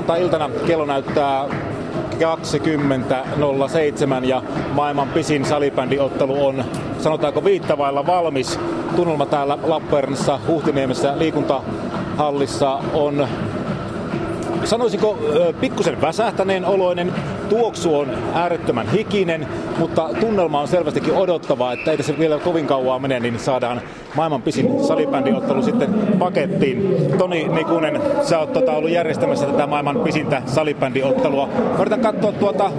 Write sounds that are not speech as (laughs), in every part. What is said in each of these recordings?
Lauantai-iltana kello näyttää 20.07 ja maailman pisin salibändiottelu on sanotaanko viittavailla valmis. Tunnelma täällä Lappeenrannassa Huhtiniemessä liikuntahallissa on sanoisinko pikkusen väsähtäneen oloinen, tuoksu on äärettömän hikinen, mutta tunnelma on selvästikin odottava, että ei tässä vielä kovin kauaa mene, niin saadaan maailman pisin salibändiottelu sitten pakettiin. Toni Nikunen, sä oot tota, ollut järjestämässä tätä maailman pisintä salibändiottelua. Mä katsoa tuota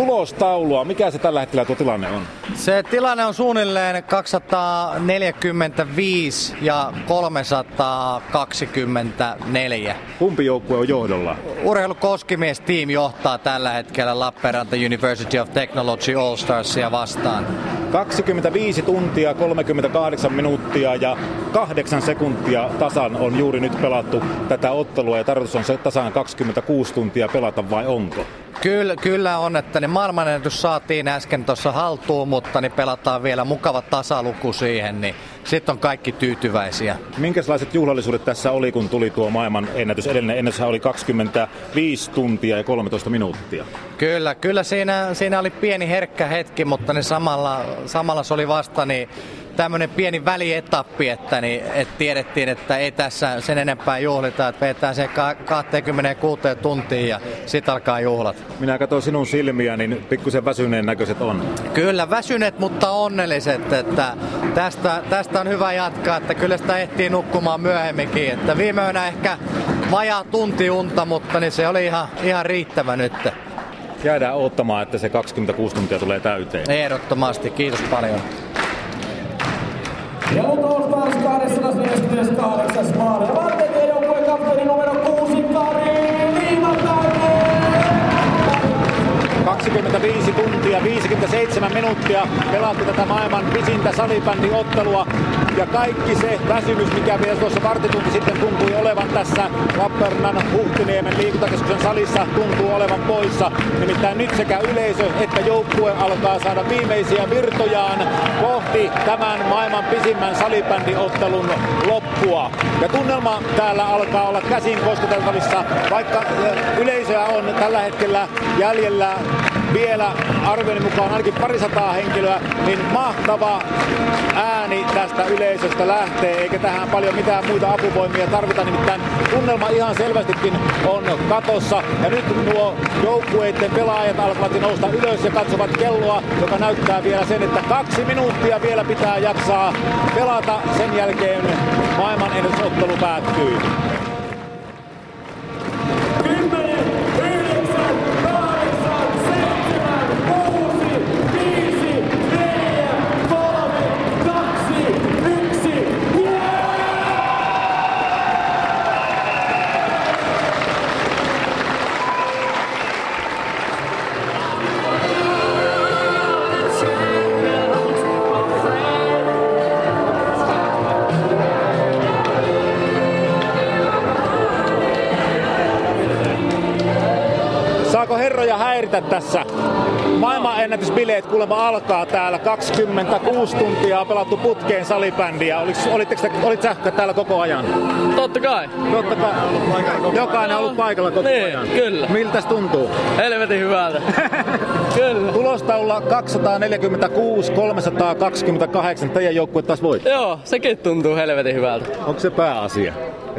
tulostaulua. Mikä se tällä hetkellä tuo tilanne on? Se tilanne on suunnilleen 245 ja 324. Kumpi joukkue on johdolla? Urheilu Koskimies team johtaa tällä hetkellä Lappeenranta University of Technology All Starsia vastaan. 25 tuntia, 38 minuuttia ja 8 sekuntia tasan on juuri nyt pelattu tätä ottelua ja tarkoitus on se tasan 26 tuntia pelata vai onko? Kyllä, kyllä on, että niin maailmanennätys saatiin äsken tuossa haltuun, mutta niin pelataan vielä mukava tasaluku siihen, niin sitten on kaikki tyytyväisiä. Minkälaiset juhlallisuudet tässä oli, kun tuli tuo maailman ennätys? Edellinen ennätys oli 25 tuntia ja 13 minuuttia. Kyllä, kyllä siinä, siinä oli pieni herkkä hetki, mutta niin samalla, samalla se oli vasta niin tämmöinen pieni välietappi, että, niin, että tiedettiin, että ei tässä sen enempää juhlita, että vetään se 26 tuntiin ja sitten alkaa juhlat. Minä katson sinun silmiä, niin pikkusen väsyneen näköiset on. Kyllä, väsyneet, mutta onnelliset, että tästä, tästä on hyvä jatkaa, että kyllä sitä ehtii nukkumaan myöhemminkin, että viime yönä ehkä vajaa tunti unta, mutta niin se oli ihan, ihan riittävä nyt. Jäädään odottamaan, että se 26 tuntia tulee täyteen. Ehdottomasti, kiitos paljon. Care să lăsă restul de stare, să 57 minuuttia pelattu tätä maailman pisintä salibändiottelua. Ja kaikki se väsymys, mikä vielä tuossa vartitunti sitten tuntui olevan tässä Lappeenrannan Huhtiniemen liikuntakeskuksen salissa, tuntuu olevan poissa. Nimittäin nyt sekä yleisö että joukkue alkaa saada viimeisiä virtojaan kohti tämän maailman pisimmän salibändiottelun loppua. Ja tunnelma täällä alkaa olla käsin kosketeltavissa, vaikka yleisöä on tällä hetkellä jäljellä vielä arvioinnin mukaan ainakin parisataa henkilöä, niin mahtava ääni tästä yleisöstä lähtee, eikä tähän paljon mitään muita apuvoimia tarvita, nimittäin tunnelma ihan selvästikin on katossa, ja nyt nuo joukkueiden pelaajat alkavat nousta ylös ja katsovat kelloa, joka näyttää vielä sen, että kaksi minuuttia vielä pitää jaksaa pelata, sen jälkeen maailman ennätysottelu päättyy. Häiritä tässä? Maailmanennätysbileet kuulemma alkaa täällä. 26 tuntia on pelattu putkeen salibändiä. Oliks, olitteko, olit sä täällä koko ajan? Totta kai. Totta kai. Jokainen on ollut paikalla koko niin, ajan. kyllä. Miltäs tuntuu? Helvetin hyvältä. (laughs) kyllä. Tulostaululla 246, 328. Teidän joukkue taas voit. Joo, sekin tuntuu helvetin hyvältä. Onko se pääasia?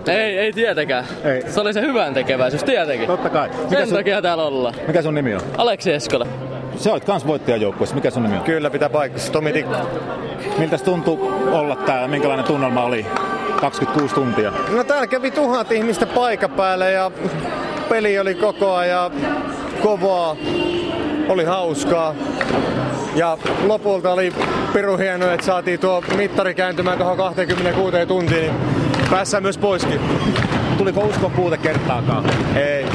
Ei, ei tietenkään. Ei. Se oli se hyvän tekeväisyys, tietenkin. Totta kai. Mikä Sen sun, takia täällä ollaan. mikä sun nimi on? Aleksi Eskola. Se olet kans voittajajoukkueessa. Mikä sun nimi on? Kyllä pitää paikkansa. Tomi Tikka. Miltä tuntuu olla täällä? Minkälainen tunnelma oli? 26 tuntia. No täällä kävi tuhat ihmistä paikan päälle ja peli oli koko ajan kovaa. Oli hauskaa. Ja lopulta oli piru hienoa, että saatiin tuo mittari kääntymään tuohon 26 tuntiin, niin päässään myös poiskin. Tuliko uskon puute kertaakaan? Ei.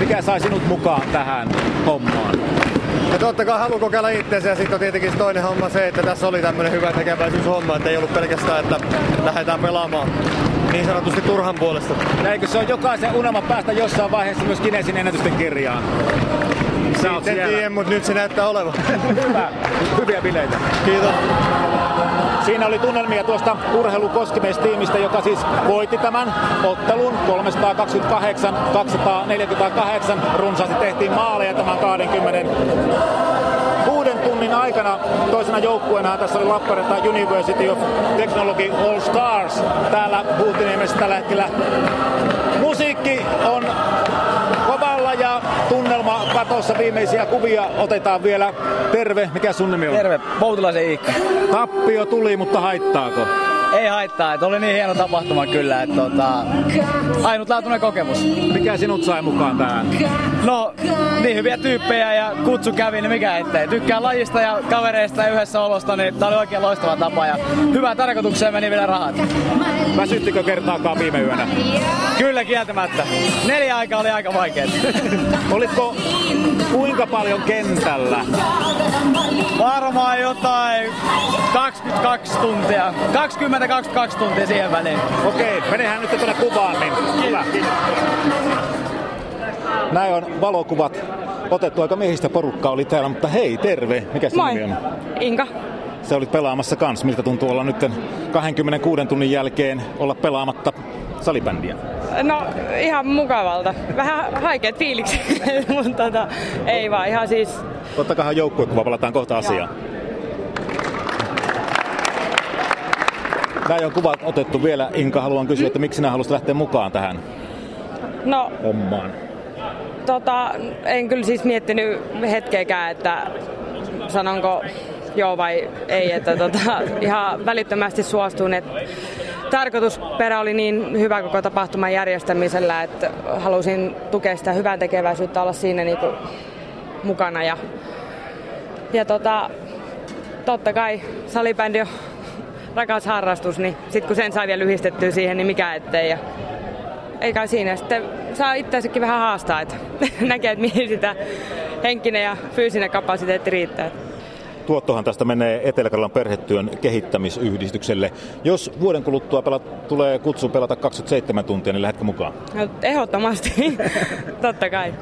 Mikä sai sinut mukaan tähän hommaan? Ja totta kai haluan kokeilla itseänsä ja sitten on tietenkin toinen homma se, että tässä oli tämmöinen hyvä tekeväisyyshomma, että ei ollut pelkästään, että lähdetään pelaamaan niin sanotusti turhan puolesta. Ja eikö se on jokaisen unelma päästä jossain vaiheessa myös Kinesin ennätysten kirjaan? Sä oot Sitten en siellä. tiedä, mutta nyt se näyttää olevan. Hyvä. Hyviä bileitä. Kiitos. Siinä oli tunnelmia tuosta urheilukoskimestiimistä, joka siis voitti tämän ottelun 328-248. Runsaasti tehtiin maaleja tämän 20 kuuden tunnin aikana toisena joukkueena tässä oli Lappeenranta University of Technology All Stars täällä Huhtiniemessä tällä hetkellä. Musiikki on katossa viimeisiä kuvia otetaan vielä. Terve, mikä sun nimi on? Terve, Poutilaisen Iikka. Tappio tuli, mutta haittaako? Ei haittaa, että oli niin hieno tapahtuma kyllä, että tota, ainutlaatuinen kokemus. Mikä sinut sai mukaan tähän? No, niin hyviä tyyppejä ja kutsu kävi, niin mikä ettei. Tykkää lajista ja kavereista ja yhdessä olosta, niin tää oli oikein loistava tapa ja hyvää tarkoitukseen meni vielä rahat. Väsyttikö kertaakaan viime yönä? Kyllä kieltämättä. Neljä aikaa oli aika vaikeet. (laughs) Olitko kuinka paljon kentällä? Varmaan jotain 22 tuntia. 20-22 tuntia siihen väliin. Okei, menehän nyt tuonne kuvaan, niin hyvä. Näin on valokuvat otettu. Aika miehistä porukka oli täällä, mutta hei, terve. Mikä sinun nimi on? Inka. Se olit pelaamassa kans. Miltä tuntuu olla nyt 26 tunnin jälkeen olla pelaamatta salibändiä? No ihan mukavalta. Vähän haikeet fiiliksi, (laughs) mutta tota, ei vaan ihan siis... Tottakahan joukkuekuva, palataan kohta asiaan. Näin on kuvat otettu vielä. Inka, haluan kysyä, että miksi sinä haluaisit lähteä mukaan tähän No hommaan? tota, en kyllä siis miettinyt hetkeäkään, että sanonko joo vai ei, että tota, (laughs) ihan välittömästi suostuin, että tarkoitusperä oli niin hyvä koko tapahtuman järjestämisellä, että halusin tukea sitä hyvän tekeväisyyttä, olla siinä niinku mukana ja, ja tota, totta kai salibändi on rakas harrastus, niin sitten kun sen sai vielä yhdistettyä siihen, niin mikä ettei. Ja ei kai siinä. Sitten saa itseäänsäkin vähän haastaa, että (laughs) näkee, että mihin sitä henkinen ja fyysinen kapasiteetti riittää. Tuottohan tästä menee Etelä-Karjalan perhetyön kehittämisyhdistykselle. Jos vuoden kuluttua pelat, tulee kutsu pelata 27 tuntia, niin lähdetkö mukaan? No, ehdottomasti, (laughs) totta kai.